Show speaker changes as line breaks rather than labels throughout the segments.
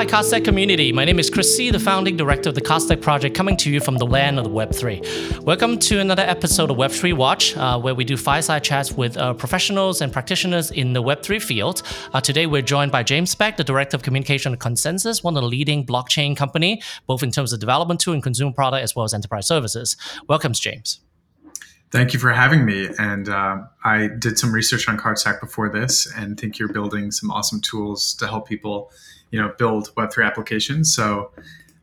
Hi, Cardstack community. My name is Chris Tse, the founding director of the Cardstack project, coming to you from the land of the Web3. Welcome to another episode of Web3 Watch, uh, where we do fireside chats with uh, professionals and practitioners in the Web3 field. Uh, today, we're joined by James Beck, the director of communication at ConsenSys, one of the leading blockchain company, both in terms of development tool and consumer product, as well as enterprise services. Welcome, James.
Thank you for having me. And uh, I did some research on CardStack before this, and think you're building some awesome tools to help people you know build Web3 applications. So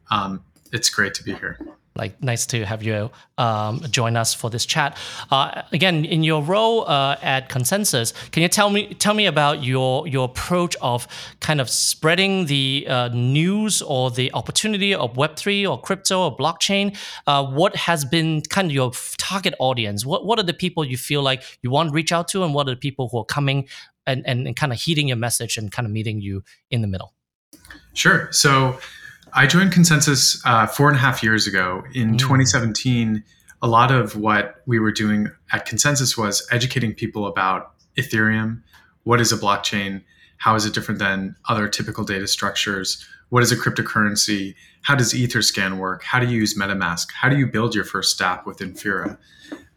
um, it's great to be here.
Like, nice to have you um, join us for this chat. Uh, again, in your role uh, at Consensys, can you tell me tell me about your your approach of kind of spreading the uh, news or the opportunity of Web three or crypto or blockchain? Uh, what has been kind of your target audience? What what are the people you feel like you want to reach out to, and what are the people who are coming and, and, and kind of heeding your message and kind of meeting you in the middle?
Sure. So I joined Consensys uh, four and a half years ago. In mm. 2017, a lot of what we were doing at Consensys was educating people about Ethereum. What is a blockchain? How is it different than other typical data structures? What is a cryptocurrency? How does Etherscan work? How do you use MetaMask? How do you build your first app with Infura?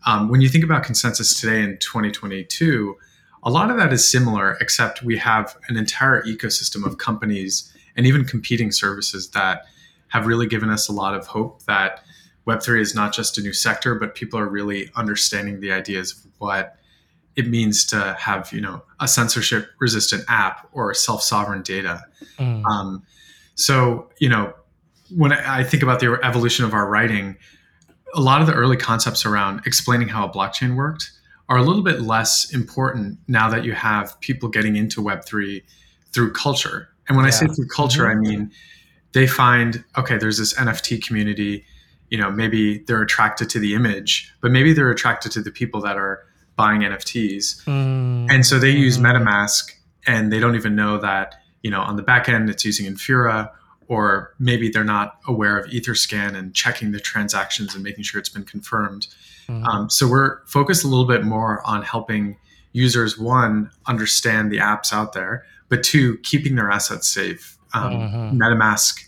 Um, when you think about Consensys today in 2022, a lot of that is similar, except we have an entire ecosystem of companies and even competing services that have really given us a lot of hope that Web3 is not just a new sector, but people are really understanding the ideas of what it means to have, you know, a censorship resistant app or self sovereign data. Mm. Um, so, you know, when I think about the evolution of our writing, a lot of the early concepts around explaining how a blockchain worked are a little bit less important now that you have people getting into Web3 through culture and when yeah. I say through culture, mm-hmm. I mean they find okay, there's this NFT community. You know, maybe they're attracted to the image, but maybe they're attracted to the people that are buying NFTs, mm. and so they use mm-hmm. MetaMask, and they don't even know that you know on the back end it's using Infura, or maybe they're not aware of EtherScan and checking the transactions and making sure it's been confirmed. Mm. Um, so we're focused a little bit more on helping users one understand the apps out there but two, keeping their assets safe. Um, mm-hmm. MetaMask,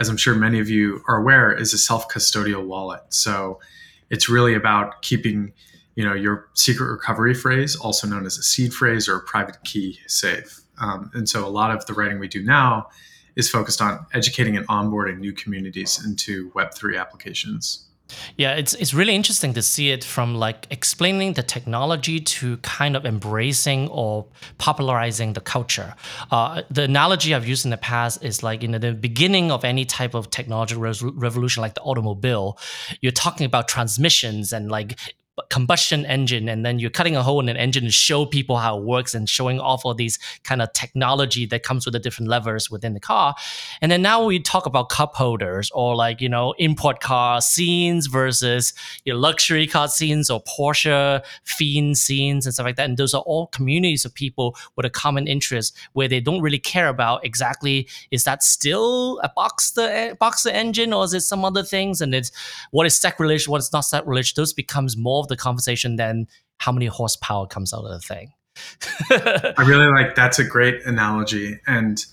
as I'm sure many of you are aware, is a self-custodial wallet. So it's really about keeping, you know, your secret recovery phrase, also known as a seed phrase or a private key, safe. Um, and so a lot of the writing we do now is focused on educating and onboarding new communities into Web3 applications.
Yeah, it's it's really interesting to see it from like explaining the technology to kind of embracing or popularizing the culture. Uh, the analogy I've used in the past is like in the beginning of any type of technological revolution, like the automobile, you're talking about transmissions and like combustion engine and then you're cutting a hole in an engine to show people how it works and showing off all these kind of technology that comes with the different levers within the car. And then now we talk about cup holders or like you know import car scenes versus you know, luxury car scenes or porsche fiend scenes and stuff like that. And those are all communities of people with a common interest where they don't really care about exactly is that still a boxer boxer engine or is it some other things? And it's what is sacrilege what is not sacrilege those becomes more the conversation than how many horsepower comes out of the thing.
I really like that's a great analogy. And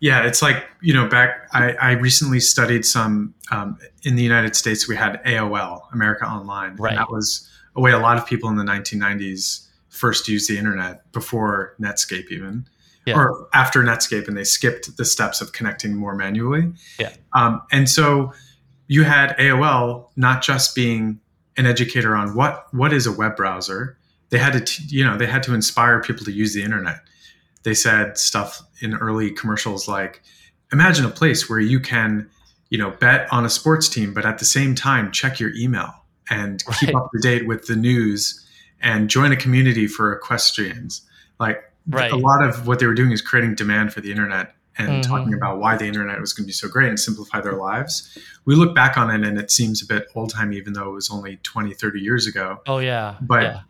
yeah, it's like, you know, back, I, I recently studied some um, in the United States, we had AOL, America Online. Right. And that was a way a lot of people in the 1990s first used the internet before Netscape, even. Yeah. Or after Netscape, and they skipped the steps of connecting more manually.
Yeah.
Um, and so you had AOL not just being an educator on what what is a web browser. They had to, t- you know, they had to inspire people to use the internet. They said stuff in early commercials like, "Imagine a place where you can, you know, bet on a sports team, but at the same time check your email and right. keep up to date with the news and join a community for equestrians." Like right. a lot of what they were doing is creating demand for the internet and mm-hmm. talking about why the internet was going to be so great and simplify their lives. We look back on it and it seems a bit old time, even though it was only 20, 30 years ago.
Oh, yeah.
But
yeah.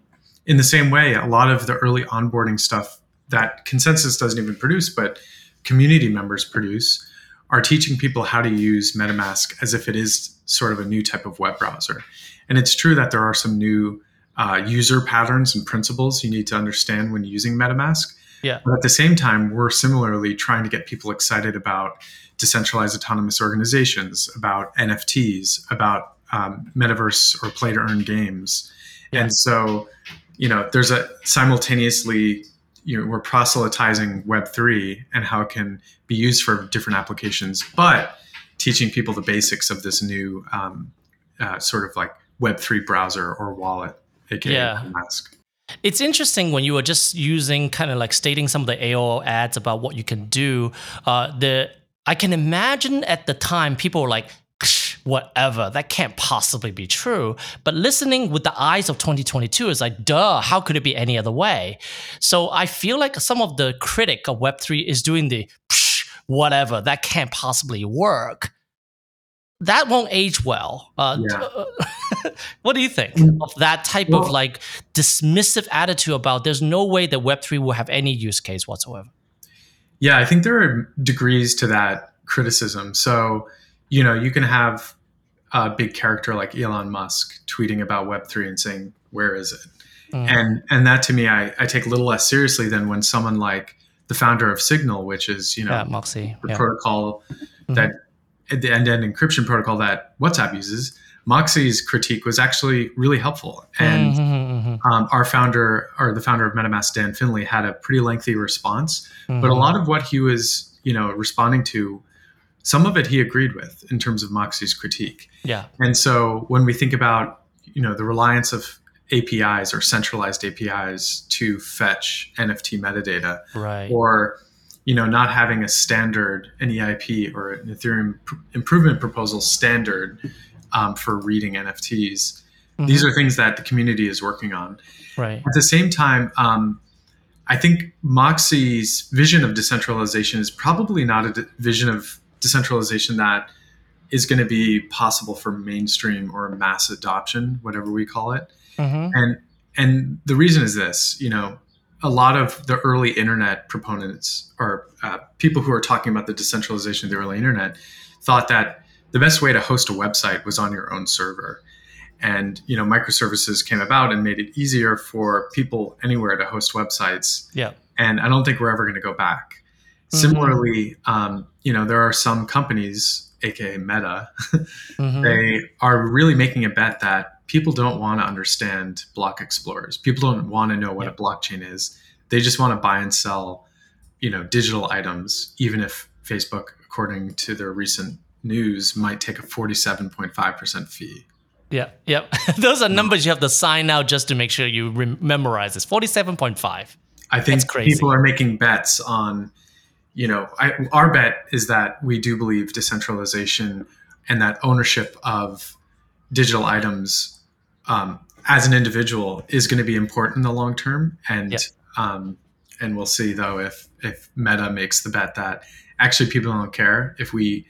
in the same way, a lot of the early onboarding stuff that Consensys doesn't even produce, but community members produce, are teaching people how to use MetaMask as if it is sort of a new type of web browser. And it's true that there are some new uh, user patterns and principles you need to understand when using MetaMask
Yeah.
But at the same time, we're similarly trying to get people excited about decentralized autonomous organizations, about NFTs, about um, metaverse or play to earn games. Yeah. And so, you know, there's a simultaneously, you know, we're proselytizing Web3 and how it can be used for different applications, but teaching people the basics of this new um, uh, sort of like Web3 browser or wallet, aka yeah. Mask.
It's interesting when you were just using kind of like stating some of the AOL ads about what you can do. Uh, the I can imagine at the time people were like, whatever, that can't possibly be true. But listening with the eyes of 2022 is like, duh, how could it be any other way? So I feel like some of the critic of Web3 is doing the whatever, that can't possibly work. That won't age well. Uh, yeah. what do you think of that type well, of like dismissive attitude about there's no way that Web3 will have any use case whatsoever?
Yeah, I think there are degrees to that criticism. So, you know, you can have a big character like Elon Musk tweeting about Web3 and saying, where is it? Mm. And and that to me I, I take a little less seriously than when someone like the founder of Signal, which is, you know,
yeah, Moxie,
the
yeah.
protocol mm-hmm. that the end-to-end encryption protocol that WhatsApp uses, Moxie's critique was actually really helpful. And mm-hmm, mm-hmm. mm-hmm. Um, our founder, or the founder of MetaMask, Dan Finlay, had a pretty lengthy response. Mm-hmm. But a lot of what he was, you know, responding to, some of it he agreed with in terms of Moxie's critique.
Yeah.
And so when we think about, you know, the reliance of APIs or centralized APIs to fetch NFT metadata,
right.
or you know, not having a standard, an EIP or an Ethereum pr- improvement proposal standard um, for reading NFTs. Mm-hmm. These are things that the community is working on.
Right.
At the same time, um, I think Moxie's vision of decentralization is probably not a de- vision of decentralization that is going to be possible for mainstream or mass adoption, whatever we call it. Mm-hmm. And and the reason is this, you know, a lot of the early internet proponents or uh, people who are talking about the decentralization of the early internet thought that the best way to host a website was on your own server and you know microservices came about and made it easier for people anywhere to host websites
yeah
and i don't think we're ever going to go back mm-hmm. similarly um, you know there are some companies aka meta mm-hmm. they are really making a bet that people don't want to understand block explorers people don't want to know what a blockchain is they just want to buy and sell you know digital items even if facebook according to their recent news might take a 47.5% fee.
Yeah, yeah. Those are numbers you have to sign out just to make sure you re- memorize this. 47.5.
I think people are making bets on, you know, I, our bet is that we do believe decentralization and that ownership of digital items um, as an individual is going to be important in the long term. And yep. um, and we'll see though if if Meta makes the bet that actually people don't care if we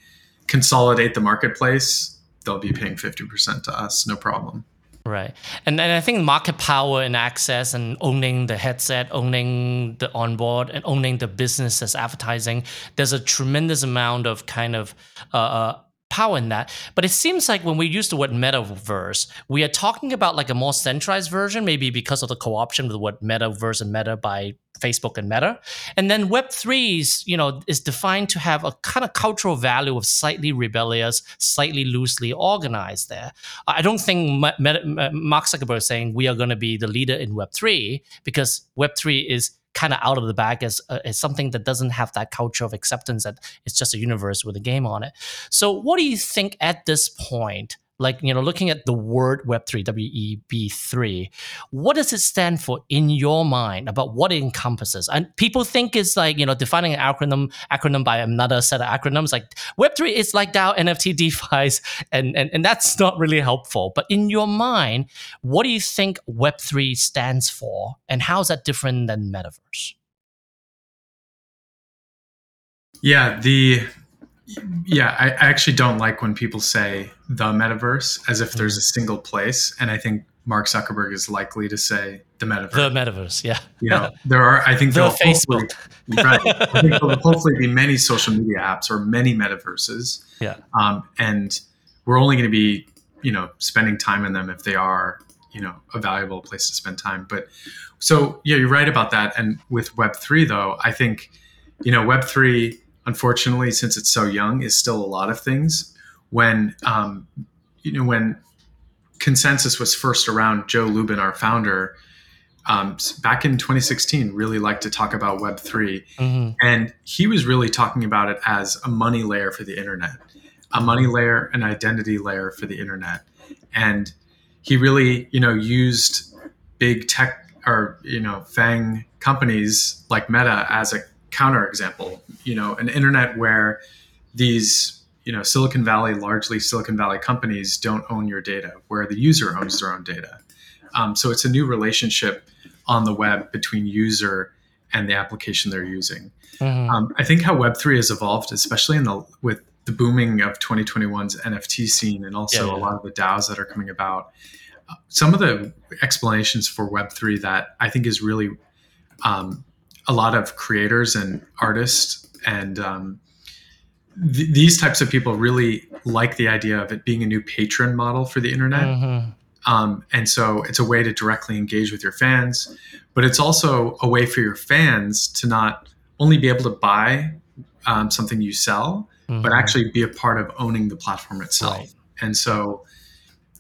consolidate the marketplace, they'll be paying 50% to us, no problem.
Right. And, and I think market power and access and owning the headset, owning the onboard, and owning the business as advertising, there's a tremendous amount of kind of uh, uh power in that. But it seems like when we use the word metaverse, we are talking about like a more centralized version, maybe because of the co-option of the word metaverse and meta by Facebook and Meta. And then Web3 is, you know, is defined to have a kind of cultural value of slightly rebellious, slightly loosely organized there. I don't think Mark Zuckerberg is saying we are going to be the leader in Web3 because Web3 is kind of out of the bag as, uh, as something that doesn't have that culture of acceptance that it's just a universe with a game on it. So, what do you think at this point? Like, you know, looking at the word Web3, W E B 3, what does it stand for in your mind about what it encompasses? And people think it's like, you know, defining an acronym acronym by another set of acronyms. Like Web3 is like DAO, NFT, DeFi's, and, and, and that's not really helpful. But in your mind, what do you think Web3 stands for? And how is that different than Metaverse?
Yeah, the yeah, I, I, actually don't like when people say the metaverse as if there's a single place. And I think Mark Zuckerberg is likely to say the metaverse.
The metaverse, yeah.
You know, there are, I think,
the Facebook.
right. I think there'll hopefully be many social media apps or many metaverses.
Yeah.
Um, and we're only going to be, you know, spending time in them if they are you know a valuable place to spend time. But so yeah, you're right about that. And with Web three though, I think you know Web three, unfortunately, since it's so young, is still a lot of things. When um, you know when Consensys was first around, Joe Lubin, our founder, um, back in 2016, really liked to talk about Web 3. Mm-hmm. And he was really talking about it as a money layer for the internet, a money layer, an identity layer for the internet. And he really, you know, used big tech or, you know, FANG companies like Meta as a counterexample, you know, an internet where these, you know, Silicon Valley, largely Silicon Valley companies don't own your data, where the user owns their own data. Um, so it's a new relationship on the web between user and the application they're using. Mm-hmm. Um, I think how Web three has evolved, especially in the with the booming of 2021's NFT scene and also yeah, yeah. a lot of the DAOs that are coming about. Uh, some of the explanations for Web three that I think is really um, a lot of creators and artists and um, th- these types of people really like the idea of it being a new patron model for the internet. Mm-hmm. Um, and so it's a way to directly engage with your fans, but it's also a way for your fans to not only be able to buy um, something you sell, mm-hmm. but actually be a part of owning the platform itself. Right. And so,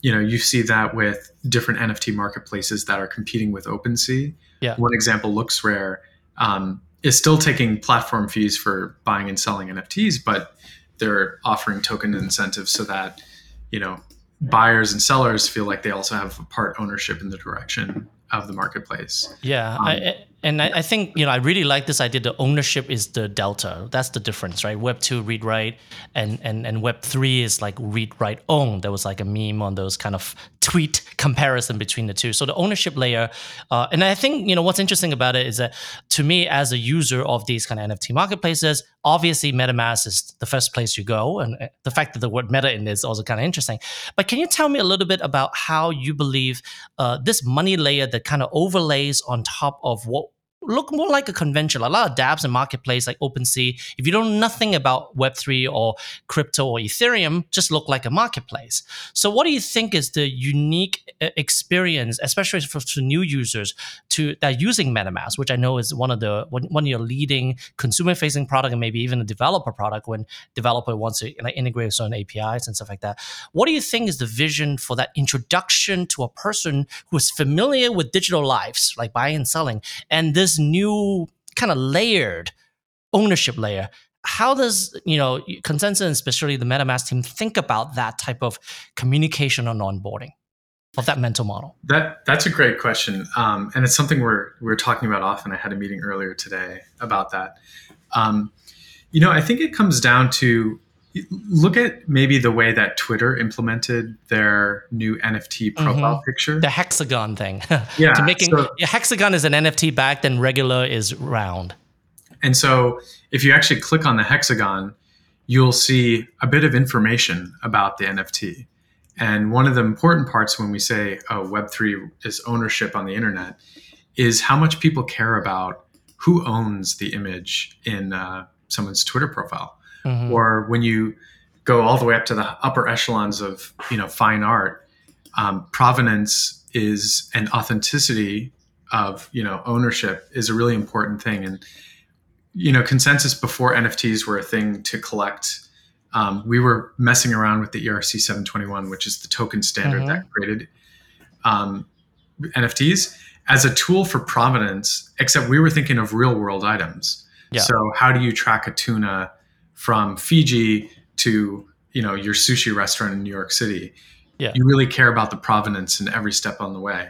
you know, you see that with different NFT marketplaces that are competing with OpenSea. Yeah. One example, LooksRare, um, is still taking platform fees for buying and selling NFTs, but they're offering token incentives so that, you know, buyers and sellers feel like they also have a part ownership in the direction of the marketplace.
Yeah, um, I, and I, I, think you know I really like this idea. The ownership is the delta. That's the difference, right? Web two read write, and and and Web three is like read write own. There was like a meme on those kind of tweet comparison between the two. So the ownership layer, uh, and I think you know what's interesting about it is that to me as a user of these kind of NFT marketplaces, obviously MetaMask is the first place you go, and uh, the fact that the word meta in is also kind of interesting. But can you tell me a little bit about how you believe uh, this money layer that kind of overlays on top of what look more like a convention. A lot of dApps and marketplace like OpenSea, if you don't know nothing about Web3 or crypto or Ethereum, just look like a marketplace. So what do you think is the unique uh, experience, especially for, new users to that using MetaMask, which I know is one of the one, of your leading consumer facing product and maybe even a developer product when developer wants to like, integrate certain APIs and stuff like that. What do you think is the vision for that introduction to a person who is familiar with digital lives, like buying and selling, and this this new kind of layered ownership layer how does you know Consensys especially the metamask team think about that type of communication and onboarding of that mental model?
That that's a great question um, and it's something we're we're talking about often. I had a meeting earlier today about that. Um, you know i think it comes down to look at maybe the way that Twitter implemented their new NFT profile mm-hmm. picture.
The hexagon thing. Yeah. to making so, yeah, hexagon is an NFT back, then regular is round.
And so if you actually click on the hexagon, you'll see a bit of information about the NFT. And one of the important parts when we say oh, Web3 is ownership on the internet is how much people care about who owns the image in uh, someone's Twitter profile mm-hmm. or when you go all the way up to the upper echelons of you know fine art um, provenance is an authenticity of you know ownership is a really important thing and you know Consensys before nfts were a thing to collect um, we were messing around with the erc 721 which is the token standard mm-hmm. that created um, nfts as a tool for provenance except we were thinking of real world items yeah. so how do you track a tuna from Fiji to you know your sushi restaurant in New York City. Yeah. You really care about the provenance in every step on the way.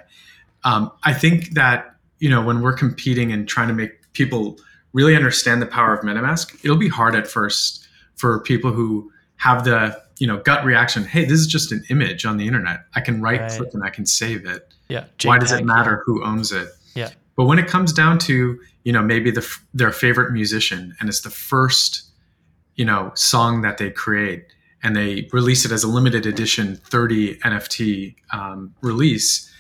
Um, I think that you know when we're competing and trying to make people really understand the power of MetaMask, it'll be hard at first for people who have the you know gut reaction. Hey, this is just an image on the internet. I can right, right. click and I can save it.
Yeah.
JPEG, Why does it matter who owns it?
Yeah.
But when it comes down to you know maybe the their favorite musician and it's the first you know song that they create and they release it as a limited edition 30 nft um, release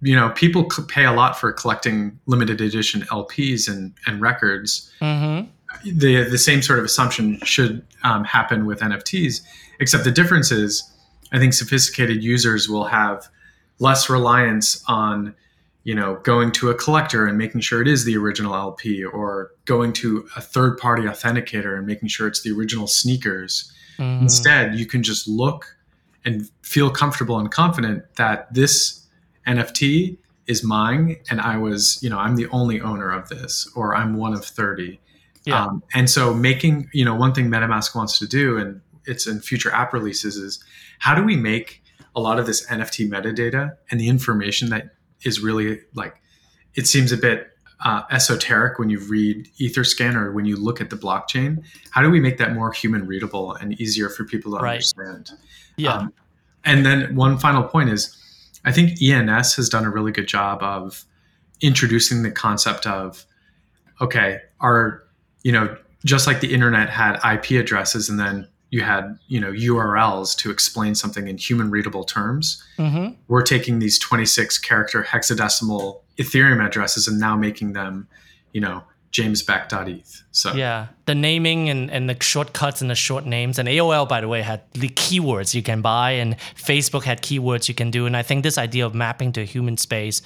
you know people pay a lot for collecting limited edition lps and, and records mm-hmm. the, the same sort of assumption should um, happen with nfts except the difference is i think sophisticated users will have less reliance on you know going to a collector and making sure it is the original lp or going to a third party authenticator and making sure it's the original sneakers mm. instead you can just look and feel comfortable and confident that this nft is mine and i was you know i'm the only owner of this or i'm one of 30 yeah. Um, and so making you know one thing metamask wants to do and it's in future app releases is how do we make a lot of this nft metadata and the information that is really like it seems a bit uh, esoteric when you read etherscan or when you look at the blockchain. How do we make that more human readable and easier for people to right. understand?
Yeah. Um,
and then one final point is i think ens has done a really good job of introducing the concept of okay our you know just like the internet had ip addresses and then you had you know urls to explain something in human readable terms mm-hmm. we're taking these 26 character hexadecimal ethereum addresses and now making them you know jamesbeck.eth so
yeah the naming and, and the shortcuts and the short names. And AOL, by the way, had the keywords you can buy, and Facebook had keywords you can do. And I think this idea of mapping to human space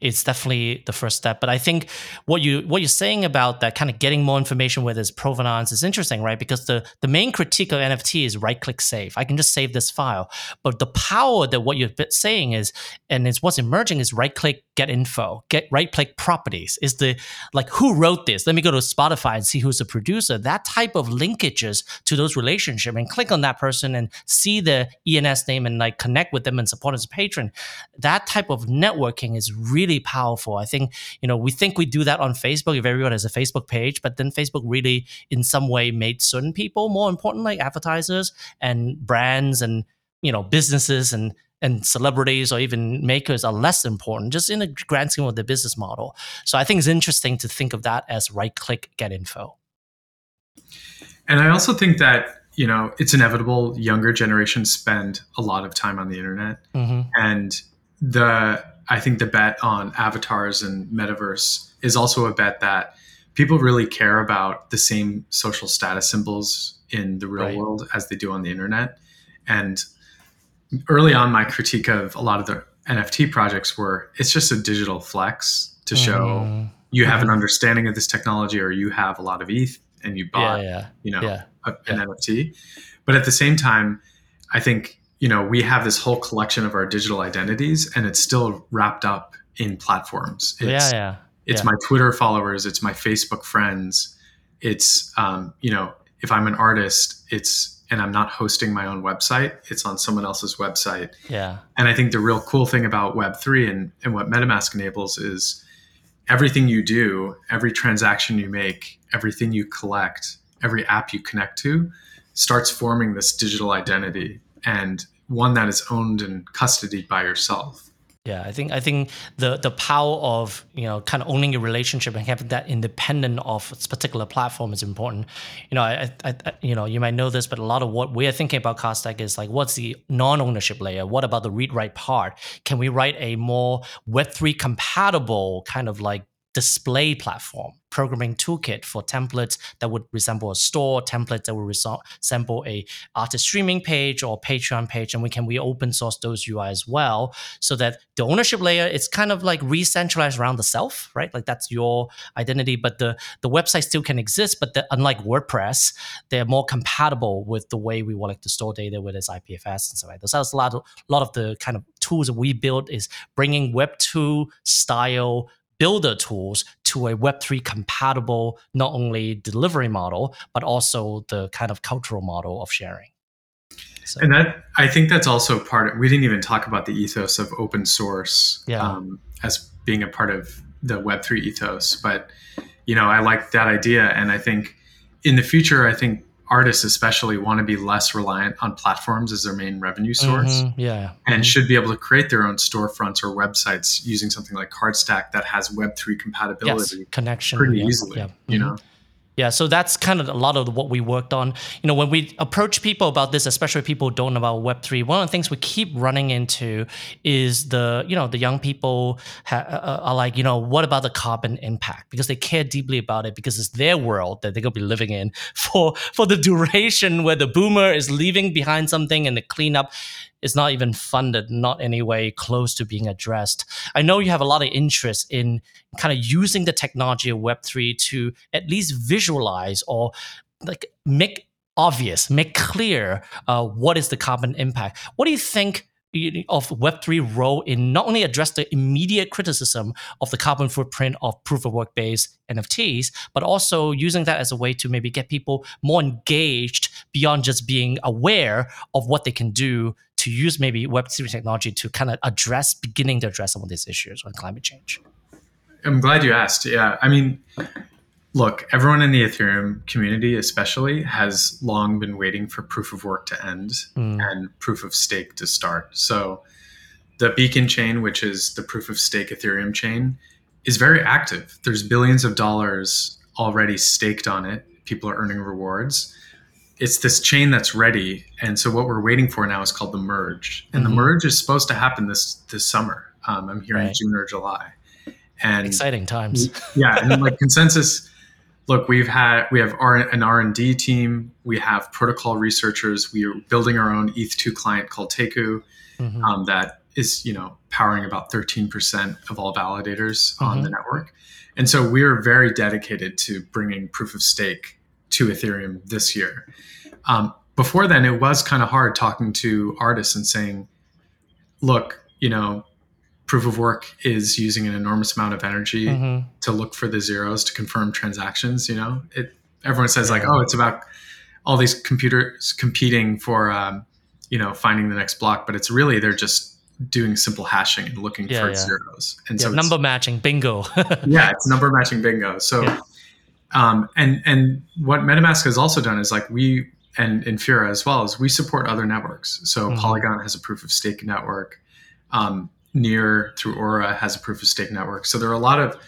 is definitely the first step. But I think what you what you're saying about that kind of getting more information with its provenance is interesting, right? Because the the main critique of NFT is right click save. I can just save this file. But the power that what you're saying is, and it's what's emerging is right click get info, get right click properties. Is the like who wrote this? Let me go to Spotify and see who's the producer that type of linkages to those relationships and click on that person and see the ENS name and like connect with them and support as a patron, that type of networking is really powerful. I think, you know, we think we do that on Facebook if everyone has a Facebook page, but then Facebook really in some way made certain people more important, like advertisers and brands and, you know, businesses and and celebrities or even makers are less important just in the grand scheme of the business model. So I think it's interesting to think of that as right click get info.
And I also think that, you know, it's inevitable younger generations spend a lot of time on the internet. Mm-hmm. And the I think the bet on avatars and metaverse is also a bet that people really care about the same social status symbols in the real right. world as they do on the internet. And early on, my critique of a lot of the NFT projects were it's just a digital flex to show mm-hmm. you have an understanding of this technology or you have a lot of ETH and you bought, yeah, yeah, you know, yeah, a, an NFT. But at the same time, I think you know we have this whole collection of our digital identities, and it's still wrapped up in platforms.
It's, yeah, yeah.
It's my Twitter followers. It's my Facebook friends. It's um, you know, if I'm an artist, it's and I'm not hosting my own website. It's on someone else's website.
Yeah.
And I think the real cool thing about Web3 and, and what MetaMask enables is everything you do, every transaction you make, everything you collect, every app you connect to starts forming this digital identity and one that is owned and custodied by yourself.
Yeah, I think I think the the power of you know kind of owning your relationship and having that independent of a particular platform is important. You know, I, I, I, you know you might know this, but a lot of what we are thinking about Cardstack is like, what's the non-ownership layer? What about the read-write part? Can we write a more Web three compatible kind of like display platform, programming toolkit for templates that would resemble a store, templates that would resemble a artist streaming page or Patreon page, and we can we open source those UI as well, so that the ownership layer it's kind of like re-centralized around the self, right? Like that's your identity, but the the website still can exist, but the, unlike WordPress, they're more compatible with the way we want like to store data with its IPFS and so on. So that's a lot of, lot of the kind of tools that we build is bringing Web two style builder tools to a Web3 compatible, not only delivery model, but also the kind of cultural model of sharing.
So. And that I think that's also part of, we didn't even talk about the ethos of open source yeah. um, as being a part of the Web3 ethos. But, you know, I like that idea. And I think in the future, I think artists especially want to be less reliant on platforms as their main revenue source
mm-hmm, yeah
and
mm-hmm.
should be able to create their own storefronts or websites using something like cardstack that has web3 compatibility
yes, connection
pretty yeah, easily yeah. you mm-hmm. know
yeah, so that's kind of a lot of what we worked on. You know, when we approach people about this, especially people who don't know about Web three, one of the things we keep running into is the you know the young people ha- uh, uh, are like, you know, what about the carbon impact? Because they care deeply about it because it's their world that they're gonna be living in for for the duration where the boomer is leaving behind something and the cleanup is not even funded, not any way close to being addressed. I know you have a lot of interest in kind of using the technology of Web3 to at least visualize or like make obvious, make clear uh, what is the carbon impact. What do you think of Web3 role in not only address the immediate criticism of the carbon footprint of proof of work based NFTs, but also using that as a way to maybe get people more engaged beyond just being aware of what they can do to use maybe Web3 technology to kind of address, beginning to address some of these issues on climate change.
I'm glad you asked. Yeah. I mean, look, everyone in the Ethereum community, especially, has long been waiting for proof of work to end mm. and proof of stake to start. So, the Beacon chain, which is the proof of stake Ethereum chain, is very active. There's billions of dollars already staked on it. People are earning rewards. It's this chain that's ready, and so what we're waiting for now is called the merge, and mm-hmm. the merge is supposed to happen this this summer. Um, I'm hearing right. June or July, and
exciting times.
yeah, and like Consensys look we've had we have R, an r&d team we have protocol researchers we are building our own eth2 client called teku mm-hmm. um, that is you know powering about 13% of all validators mm-hmm. on the network and so we're very dedicated to bringing proof of stake to ethereum this year um, before then it was kind of hard talking to artists and saying look you know proof of work is using an enormous amount of energy mm-hmm. to look for the zeros to confirm transactions. You know, it everyone says yeah. like, oh, it's about all these computers competing for, um, you know, finding the next block, but it's really they're just doing simple hashing and looking yeah, for yeah. zeros.
And so number matching bingo.
yeah, it's number matching bingo. So, um, and and what MetaMask has also done is like we and Infura as well is we support other networks. So mm-hmm. Polygon has a proof of stake network. Um, Near through Aurora has a proof of stake network. So there are a lot of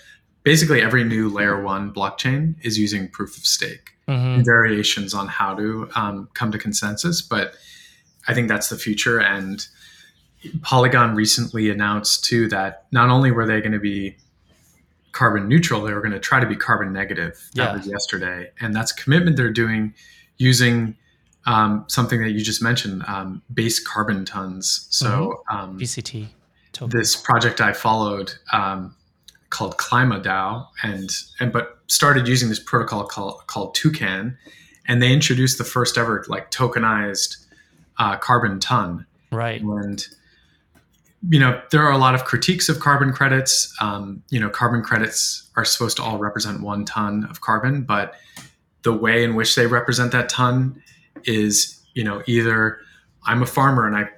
basically every new layer one blockchain is using proof of stake mm-hmm. variations on how to um, come to consensus. But I think that's the future. And Polygon recently announced too that not only were they going to be carbon neutral, they were going to try to be carbon negative. That was yesterday. And that's commitment they're doing using um, something that you just mentioned, um, base carbon tons. So
mm-hmm. um, BCT
this project I followed um, called KlimaDAO, and and but started using this protocol called called Toucan, and they introduced the first ever like tokenized uh, carbon ton.
Right.
And you know there are a lot of critiques of carbon credits. Um, you know, carbon credits are supposed to all represent one ton of carbon, but the way in which they represent that ton is you know either I'm a farmer and I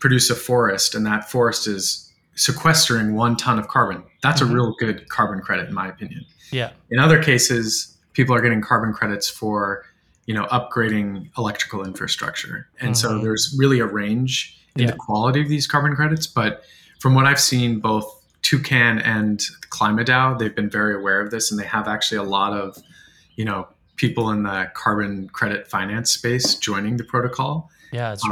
produce a forest and that forest is sequestering one ton of carbon. That's mm-hmm. a real good carbon credit, in my opinion.
Yeah.
In other cases, people are getting carbon credits for, you know, upgrading electrical infrastructure. And mm-hmm. so there's really a range in yeah. the quality of these carbon credits. But from what I've seen, both Toucan and KlimaDAO, they've been very aware of this and they have actually a lot of, you know, people in the carbon credit finance space joining the protocol.
Yeah, it's um,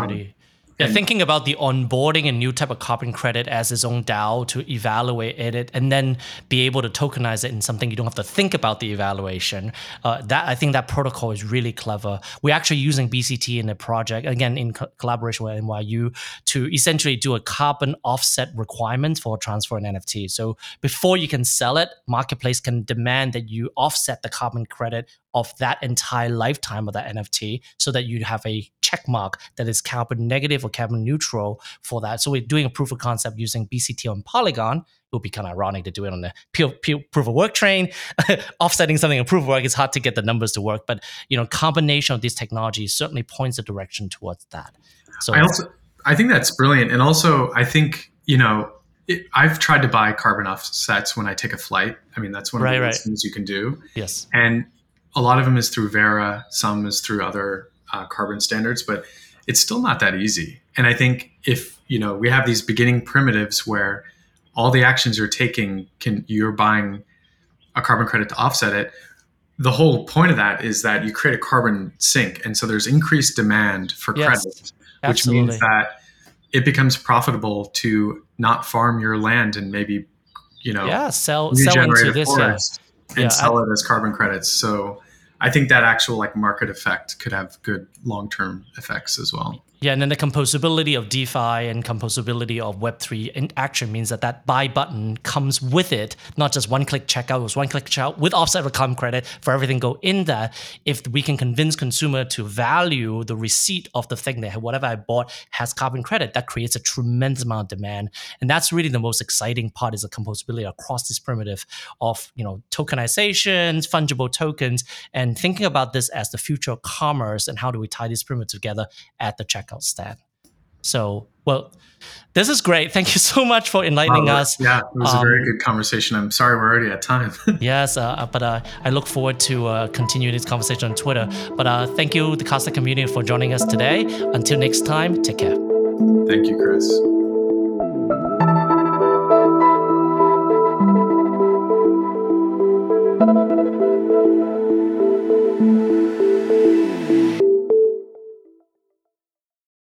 thinking about the onboarding a new type of carbon credit as its own DAO to evaluate it and then be able to tokenize it in something you don't have to think about the evaluation. Uh, that I think that protocol is really clever. We're actually using BCT in the project again in co- collaboration with NYU to essentially do a carbon offset requirement for transfer an NFT. So before you can sell it, marketplace can demand that you offset the carbon credit of that entire lifetime of that NFT so that you have a check mark that is carbon negative carbon neutral for that. So we're doing a proof of concept using BCT on Polygon. It would be kind of ironic to do it on the proof of work train. Offsetting something in proof of work It's hard to get the numbers to work, but you know, combination of these technologies certainly points the direction towards that.
So I also I think that's brilliant, and also I think you know it, I've tried to buy carbon offsets when I take a flight. I mean, that's one of right, the right. things you can do.
Yes.
And a lot of them is through Verra, some is through other uh, carbon standards, but it's still not that easy. And I think if you know we have these beginning primitives where all the actions you're taking can you're buying a carbon credit to offset it. The whole point of that is that you create a carbon sink, and so there's increased demand for yes, credit, which absolutely. means that it becomes profitable to not farm your land and maybe you know
yeah sell sell into this yeah
and yeah, sell I, it as carbon credits. So I think that actual like market effect could have good long term effects as well.
Yeah, and then the composability of DeFi and composability of Web3 in action means that that buy button comes with it, not just one click checkout, it was one click checkout with offset of carbon credit for everything go in there. If we can convince consumer to value the receipt of the thing that whatever I bought has carbon credit, that creates a tremendous amount of demand. And that's really the most exciting part is the composability across this primitive of, you know, tokenizations, fungible tokens, and thinking about this as the future of commerce and how do we tie this primitive together at the checkout checkout stand. So, well, this is great. Thank you so much for enlightening
wow,
us.
Yeah, it was um, a very um, good conversation. I'm sorry we're already at time.
yes, uh, but uh, I look forward to uh, continue this conversation on Twitter. But uh, thank you, the Cardstack community, for joining us today. Until next time, take care.
Thank you, Chris.